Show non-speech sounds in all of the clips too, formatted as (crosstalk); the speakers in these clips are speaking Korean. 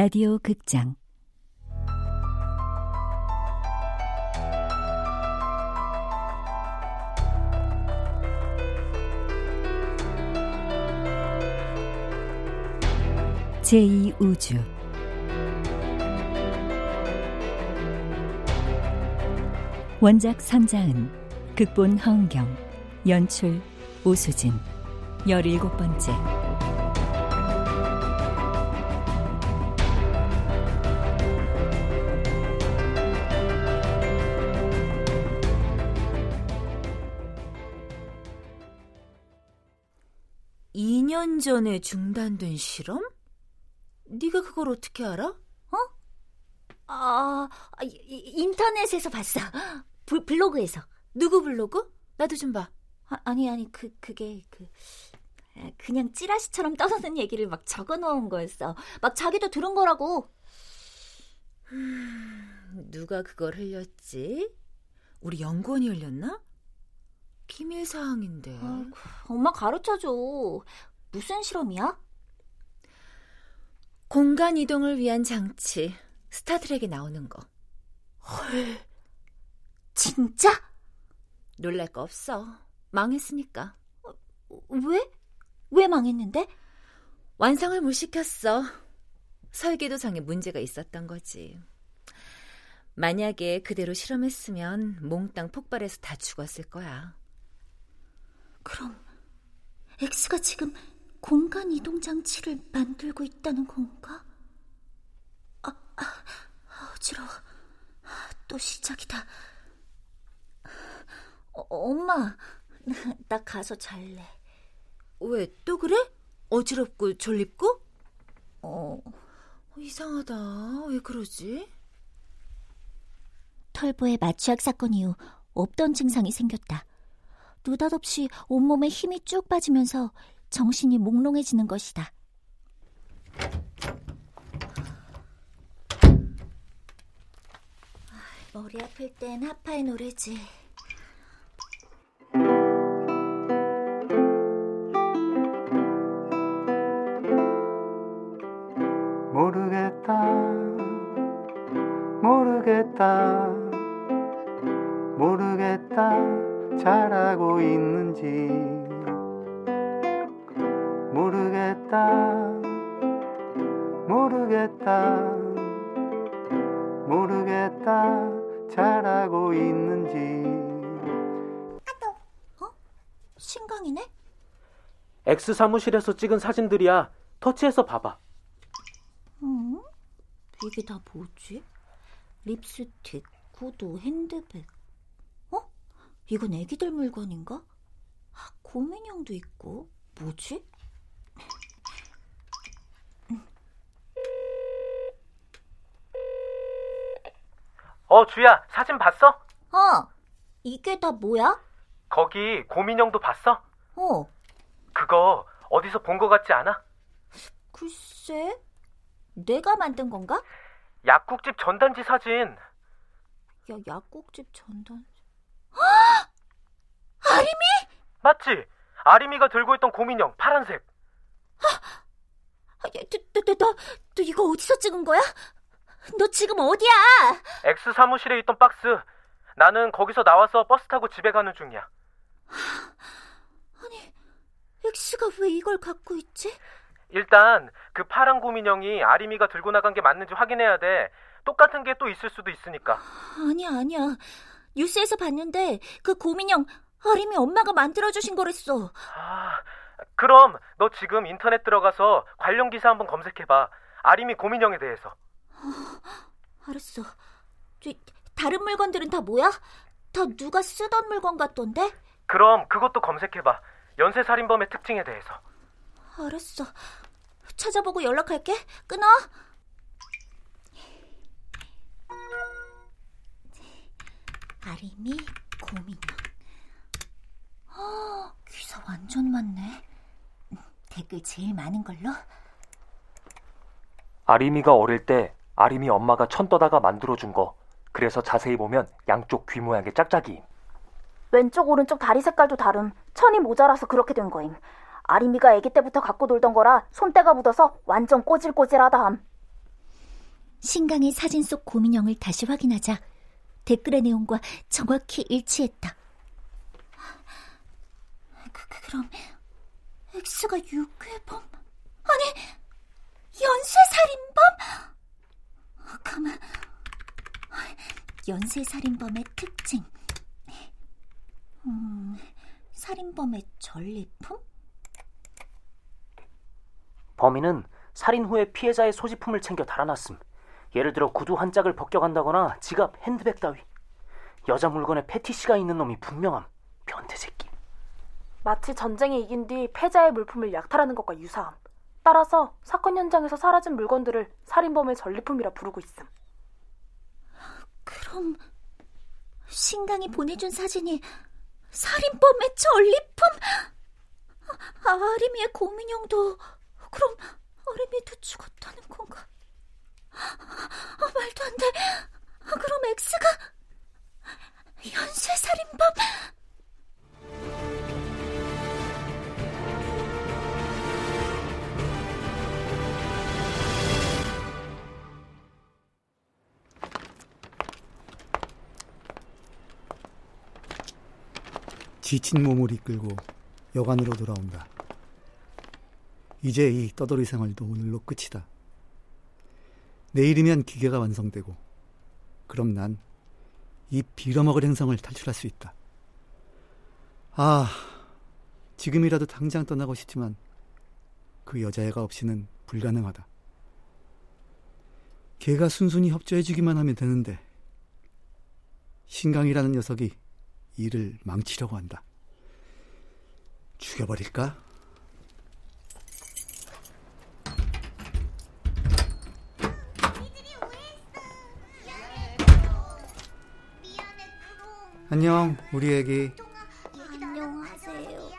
라디오 극장. 제2우주. 원작 선자은 극본 허은경 연출 오수진. 열일곱 번째 2년 전에 중단된 실험? 네가 그걸 어떻게 알아? 어? 아, 인터넷에서 봤어. 블, 블로그에서. 누구 블로그? 나도 좀 봐. 아, 니 아니 그 그게 그 그냥 찌라시처럼 떠드는 얘기를 막 적어 놓은 거였어. 막 자기도 들은 거라고. 음, 누가 그걸 흘렸지? 우리 연구원이 흘렸나? 기밀 사항인데. 엄마 가르쳐줘. 무슨 실험이야? 공간 이동을 위한 장치. 스타트랙에 나오는 거. 헐. 진짜? 놀랄 거 없어. 망했으니까. 어, 왜? 왜 망했는데? 완성을 못 시켰어. 설계도 상에 문제가 있었던 거지. 만약에 그대로 실험했으면 몽땅 폭발해서 다 죽었을 거야. 그럼 X가 지금 공간 이동 장치를 만들고 있다는 건가? 아, 아 어지러워. 또 시작이다. 어, 엄마, 나 가서 잘래. 왜, 또 그래? 어지럽고 졸립고? 어. 이상하다. 왜 그러지? 털보의 마취약 사건 이후 없던 증상이 생겼다. 느닷없이 온몸에 힘이 쭉 빠지면서 정신이 몽롱해지는 것이다. 머리 아플 땐 하파의 노래지. X 사무실에서 찍은 사진들이야 터치해서 봐봐 응? 이게 다 뭐지? 립스틱, 구두, 핸드백 이건 애기들 물건인가? 아, 곰인형도 있고 뭐지? 어, 주야, 사진 봤어? 어, 이게 다 뭐야? 거기 곰인형도 봤어? 어. 그거 어디서 본 것 같지 않아? 글쎄, 내가 만든 건가? 약국집 전단지 사진. 야, 약국집 전단지. 아리미? 맞지? 아리미가 들고 있던 곰인형 파란색. 아, 너, 너, 너, 너 이거 어디서 찍은 거야? 너 지금 어디야? X 사무실에 있던 박스. 나는 거기서 나와서 버스 타고 집에 가는 중이야. X가 왜 이걸 갖고 있지? 일단 그 파란 곰인형이 아리미가 들고 나간 게 맞는지 확인해야 돼. 똑같은 게 또 있을 수도 있으니까. 아니야, 아니야. 뉴스에서 봤는데 그 고민형 아림이 엄마가 만들어 주신 거랬어. 아, 그럼 너 지금 인터넷 들어가서 관련 기사 한번 검색해 봐. 아림이 고민형에 대해서. 어, 알았어. 저, 다른 물건들은 다 뭐야? 다 누가 쓰던 물건 같던데? 그럼 그것도 검색해 봐. 연쇄살인범의 특징에 대해서. 알았어. 찾아보고 연락할게. 끊어. 아림이 고민형. 아, 기사 완전 많네. 댓글 제일 많은 걸로. 아림이가 어릴 때 아림이 엄마가 천 떠다가 만들어준 거. 그래서 자세히 보면 양쪽 귀 모양의 짝짝이. 왼쪽 오른쪽 다리 색깔도 다름. 천이 모자라서 그렇게 된 거임. 아림이가 아기 때부터 갖고 놀던 거라 손때가 묻어서 완전 꼬질꼬질하다 함. 신강의 사진 속 고민형을 다시 확인하자 댓글의 내용과 정확히 일치했다. 그, 그 그럼 X가 유괴범? 아니, 연쇄살인범? 가만. 연쇄살인범의 특징. 음, 살인범의 전리품? 범인은 살인 후에 피해자의 소지품을 챙겨 달아났음. 예를 들어 구두 한 짝을 벗겨간다거나 지갑, 핸드백 따위. 여자 물건에 패티시가 있는 놈이 분명함. 변태 새끼. 마치 전쟁에 이긴 뒤 패자의 물품을 약탈하는 것과 유사함. 따라서 사건 현장에서 사라진 물건들을 살인범의 전리품이라 부르고 있음. 그럼 신강이 보내준 사진이 살인범의 전리품? 아, 아리미의 고민형도 그럼 아리미도 죽었다는 건가? 아, 말도 안 돼. 아, 그럼 엑스가 지친 몸을 이끌고 여관으로 돌아온다. 이제 이 떠돌이 생활도 오늘로 끝이다. 내일이면 기계가 완성되고, 그럼 난 이 빌어먹을 행성을 탈출할 수 있다. 아, 지금이라도 당장 떠나고 싶지만 그 여자애가 없이는 불가능하다. 걔가 순순히 협조해주기만 하면 되는데, 신강이라는 녀석이 일을 망치려고 한다. 죽여버릴까? 안녕, 우리 애기. 안녕하세요.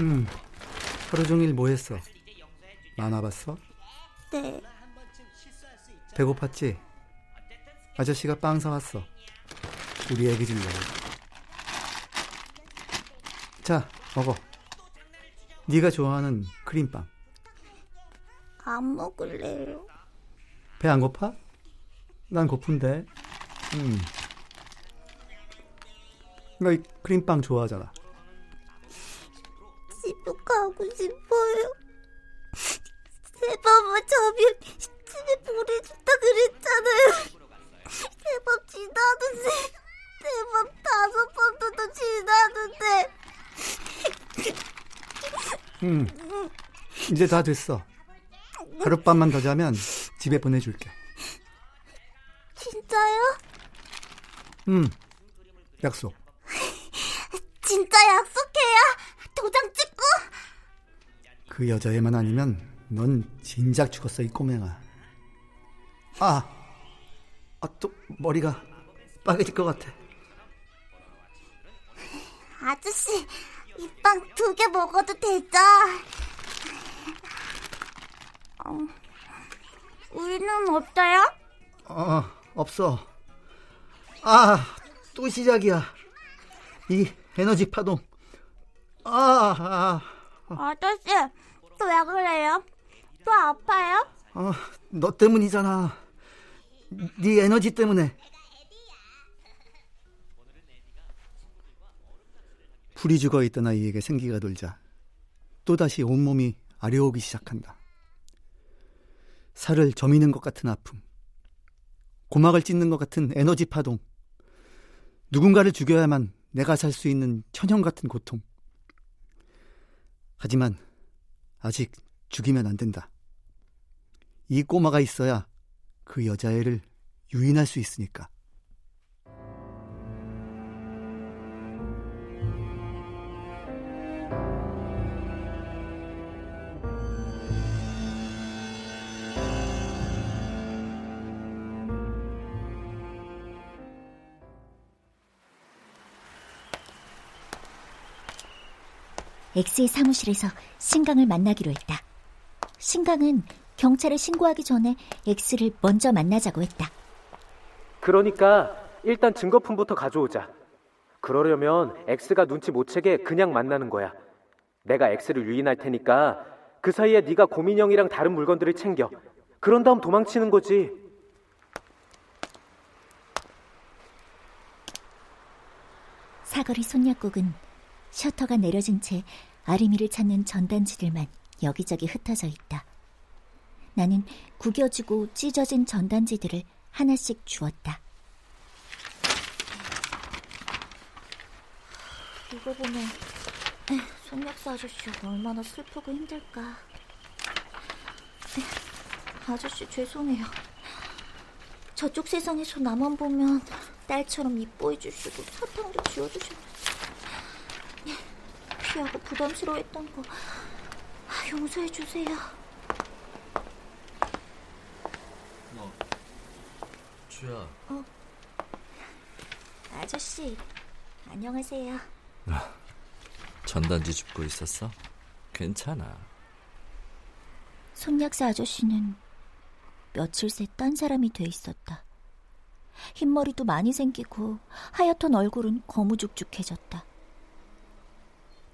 음, 하루 종일 뭐 했어? 만화 봤어? 네, 배고팠지? 아저씨가 빵 사왔어. 우리 애기 주려고. 자, 먹어. 네가 좋아하는 크림빵. 안 먹을래요. 배 안 고파? 난 고픈데. 음. 너 이 크림빵 좋아하잖아. 집에 가고 싶어요. 새밤은 저면 집에 보내준다 그랬잖아요. 새밤 지나는데, 새밤 다섯 번도 더 지나는데. 음. 이제 다 됐어. 하룻밤만 더 자면 집에 보내줄게. 진짜요? 음. 약속. 진짜 약속해요? 도장 찍고? 그 여자애만 아니면 넌 진작 죽었어 이 꼬맹아. 아, 아 또 머리가 빨개질 것 같아. 아저씨, 이 빵 두 개 먹어도 되죠? 어, 우리는 없어요? 어, 없어. 아, 또 시작이야. 이 에너지 파동. 아, 아, 아저씨, 또 왜 그래요? 또 아파요? 아, 너 때문이잖아. 네 에너지 때문에. 풀이 죽어 있던 아이에게 생기가 돌자 또다시 온몸이 아려오기 시작한다. 살을 저미는 것 같은 아픔. 고막을 찢는 것 같은 에너지 파동. 누군가를 죽여야만 내가 살 수 있는 천형 같은 고통. 하지만 아직 죽이면 안 된다. 이 꼬마가 있어야 그 여자애를 유인할 수 있으니까. X의 사무실에서 신강을 만나기로 했다. 신강은 경찰에 신고하기 전에 X를 먼저 만나자고 했다. 그러니까 일단 증거품부터 가져오자. 그러려면 X가 눈치 못 채게 그냥 만나는 거야. 내가 X를 유인할 테니까 그 사이에 네가 고민형이랑 다른 물건들을 챙겨. 그런 다음 도망치는 거지. 사거리 손약국은 셔터가 내려진 채 아리미를 찾는 전단지들만 여기저기 흩어져 있다. 나는 구겨지고 찢어진 전단지들을 하나씩 주었다. 이거 보면 손약사 아저씨가 얼마나 슬프고 힘들까. 아저씨 죄송해요. 저쪽 세상에서 나만 보면 딸처럼 이뻐해 주시고 사탕도 지어주셨는데 피하고 부담스러워했던 거 용서해 주세요. 어, 주야. 어, 아저씨 안녕하세요. 전단지 줍고 있었어? 괜찮아. 손약사 아저씨는 며칠 새 딴 사람이 돼 있었다. 흰머리도 많이 생기고 하얗던 얼굴은 거무죽죽해졌다.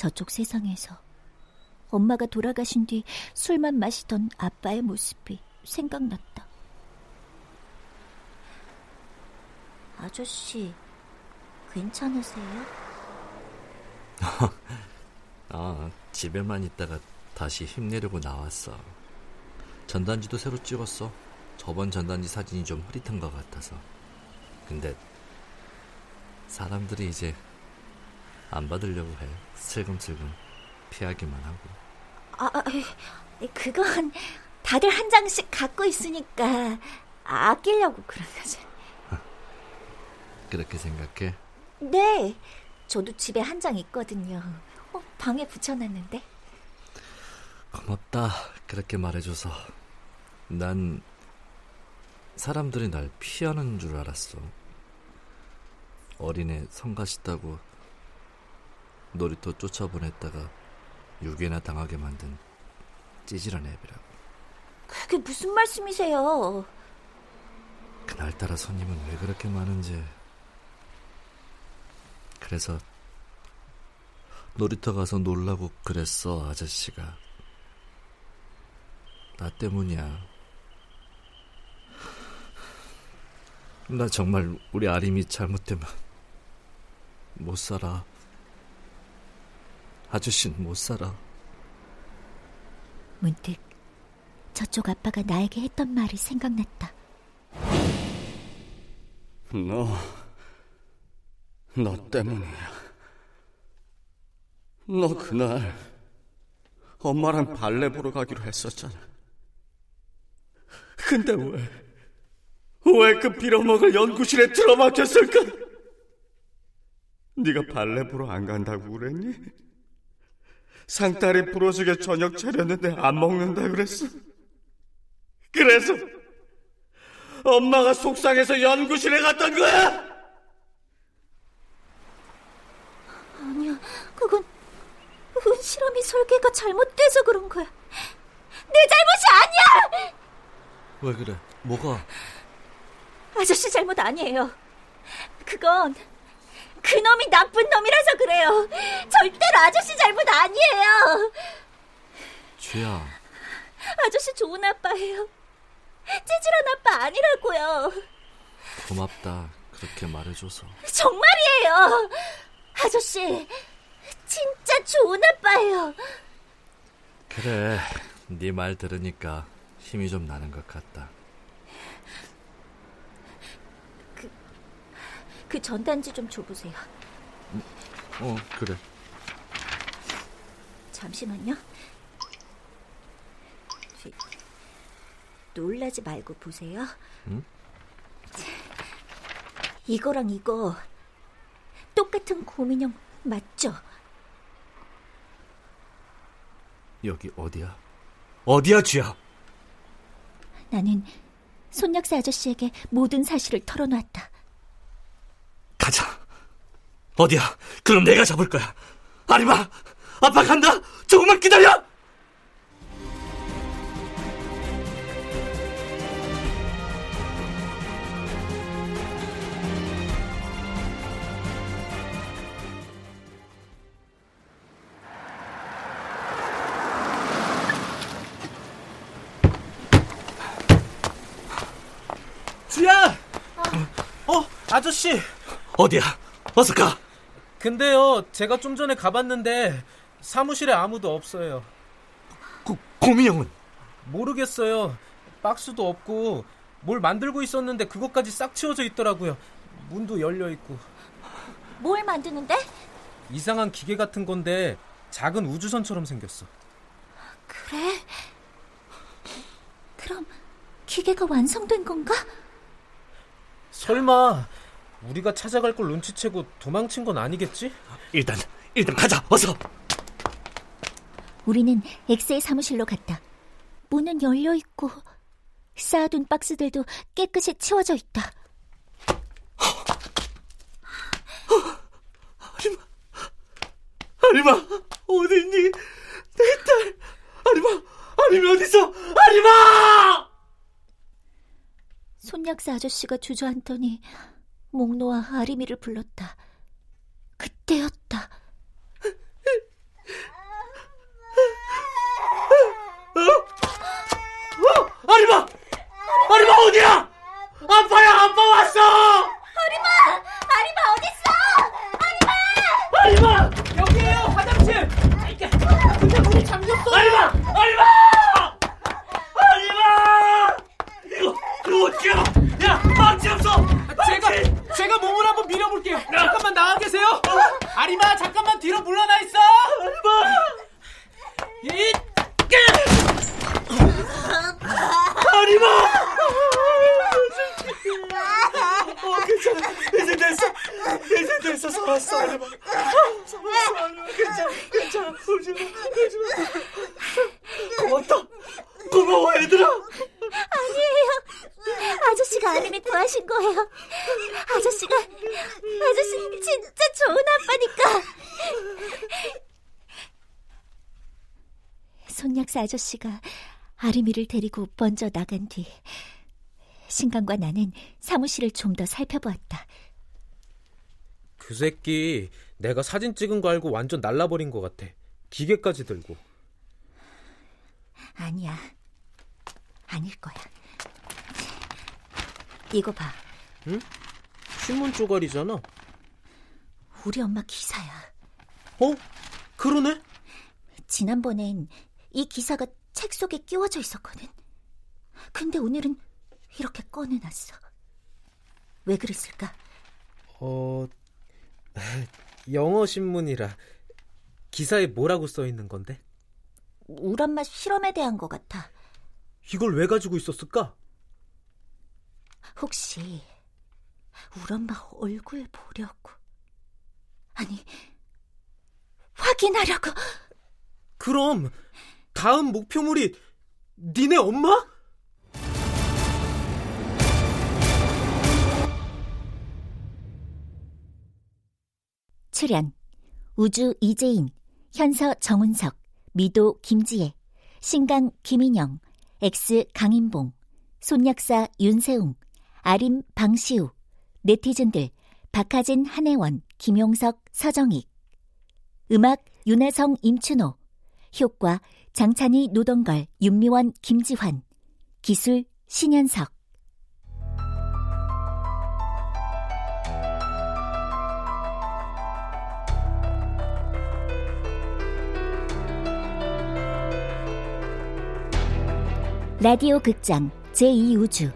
저쪽 세상에서 엄마가 돌아가신 뒤 술만 마시던 아빠의 모습이 생각났다. 아저씨, 괜찮으세요? (laughs) 아, 집에만 있다가 다시 힘내려고 나왔어. 전단지도 새로 찍었어. 저번 전단지 사진이 좀 흐릿한 것 같아서. 근데 사람들이 이제 안 받으려고 해. 슬금슬금 피하기만 하고. 아, 아, 그건 다들 한 장씩 갖고 있으니까 아끼려고 그런 거지. 그렇게 생각해? 네, 저도 집에 한 장 있거든요. 어, 방에 붙여놨는데. 고맙다. 그렇게 말해줘서. 난 사람들이 날 피하는 줄 알았어. 어린애 성가시다고 놀이터 쫓아보냈다가 유괴나 당하게 만든 찌질한 애비라고. 그게 무슨 말씀이세요? 그날따라 손님은 왜 그렇게 많은지. 그래서 놀이터 가서 놀라고 그랬어, 아저씨가. 나 때문이야. 나 정말 우리 아림이 잘못되면 못 살아. 아저씨는 못 살아. 문득 저쪽 아빠가 나에게 했던 말이 생각났다. 너, 너 때문이야. 너 그날 엄마랑 발레 보러 가기로 했었잖아. 근데 왜, 왜 그 빌어먹을 연구실에 들어막혔을까? 네가 발레 보러 안 간다고 그랬니? 상다리 부러지게 저녁 차렸는데 안 먹는다 그랬어. 그래서 엄마가 속상해서 연구실에 갔던 거야? 아니야, 그건 은실험이 설계가 잘못돼서 그런 거야. 내 잘못이 아니야! 왜 그래? 뭐가? 아저씨 잘못 아니에요. 그건 그놈이 나쁜 놈이라서 그래요. 절대로 아저씨 잘못 아니에요. 쥐야. 아저씨 좋은 아빠예요. 찌질한 아빠 아니라고요. 고맙다. 그렇게 말해줘서. 정말이에요. 아저씨 진짜 좋은 아빠예요. 그래. 네 말 들으니까 힘이 좀 나는 것 같다. 그 전단지 좀 줘보세요. 어, 그래. 잠시만요. 놀라지 말고 보세요. 응? 이거랑 이거 똑같은 곰인형 맞죠? 여기 어디야? 어디야, 쥐야? 나는 손역사 아저씨에게 모든 사실을 털어놨다. 가자. 어디야? 그럼 내가 잡을 거야. 아리마, 아빠 간다. 조금만 기다려. 주야! 어, 아저씨! 어디야? 어서 가! 근데요, 제가 좀 전에 가봤는데 사무실에 아무도 없어요. 고, 고민형은? 모르겠어요. 박스도 없고 뭘 만들고 있었는데 그것까지 싹 치워져 있더라고요. 문도 열려 있고. 뭘 만드는데? 이상한 기계 같은 건데 작은 우주선처럼 생겼어. 그래? 그럼 기계가 완성된 건가? 설마 우리가 찾아갈 걸 눈치채고 도망친 건 아니겠지? 일단 일단 가자. 어서. 우리는 엑스의 사무실로 갔다. 문은 열려 있고 쌓아둔 박스들도 깨끗이 치워져 있다. 아리마, 아리마, 어디 있니? 내 딸, 아리마, 아리마 어디 있어? 아리마! 손약사 아저씨가 주저앉더니 목 놓아 아리미를 불렀다. 그때였다. 어? 아리마! 아리마 어디야? 아빠야, 아빠 왔어! 아리마! 아리마 어딨어? 아리마! 아리마! 여기에요, 화장실! 근데 문이 잠겼어! 아리마! 아리마! 아리마! 이거, 이거 어떻게 알아? 야, 망치 없어! 제가, 제가 몸을 한번 밀어볼게요. 잠깐만 나와 계세요. 아리마, 잠깐만 뒤로 물러나 있어. 아리마! 이, 아리마! 어, 괜찮아. 이제 됐어. 이제 됐어. 살았어, 아리마. 살았어, 아리마. 괜찮아. 괜찮아. 울지 마. 울지 마. 고맙다. 고마워, 얘들아. 아니에요. 아저씨가 아리미 구하신 거예요. 아저씨가 아저씨 진짜 좋은 아빠니까. 손약사 아저씨가 아리미를 데리고 먼저 나간 뒤 신강과 나는 사무실을 좀 더 살펴보았다. 그 새끼 내가 사진 찍은 거 알고 완전 날라버린 것 같아. 기계까지 들고. 아니야. 아닐 거야. 이거 봐. 신문 쪼가리잖아. 우리 엄마 기사야. 어? 그러네? 지난번엔 이 기사가 책 속에 끼워져 있었거든. 근데 오늘은 이렇게 꺼내놨어. 왜 그랬을까? 어, (laughs) 영어 신문이라 기사에 뭐라고 써 있는 건데? 우리 엄마 실험에 대한 것 같아. 이걸 왜 가지고 있었을까? 혹시 우리 엄마 얼굴 보려고? 아니, 확인하려고? 그럼 다음 목표물이 니네 엄마? 출연 우주 이재인, 현서 정운석, 미도 김지혜, 신강 김인영, 엑스 강인봉, 손약사 윤세웅, 아림 방시우, 네티즌들 박하진 한혜원, 김용석 서정익, 음악 윤혜성 임춘호, 효과 장찬희 노동걸, 윤미원 김지환, 기술 신현석. 라디오 극장 제2우주.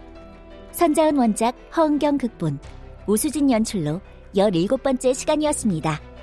선자은 원작 허은경 극본. 오수진 연출로 17번째 시간이었습니다.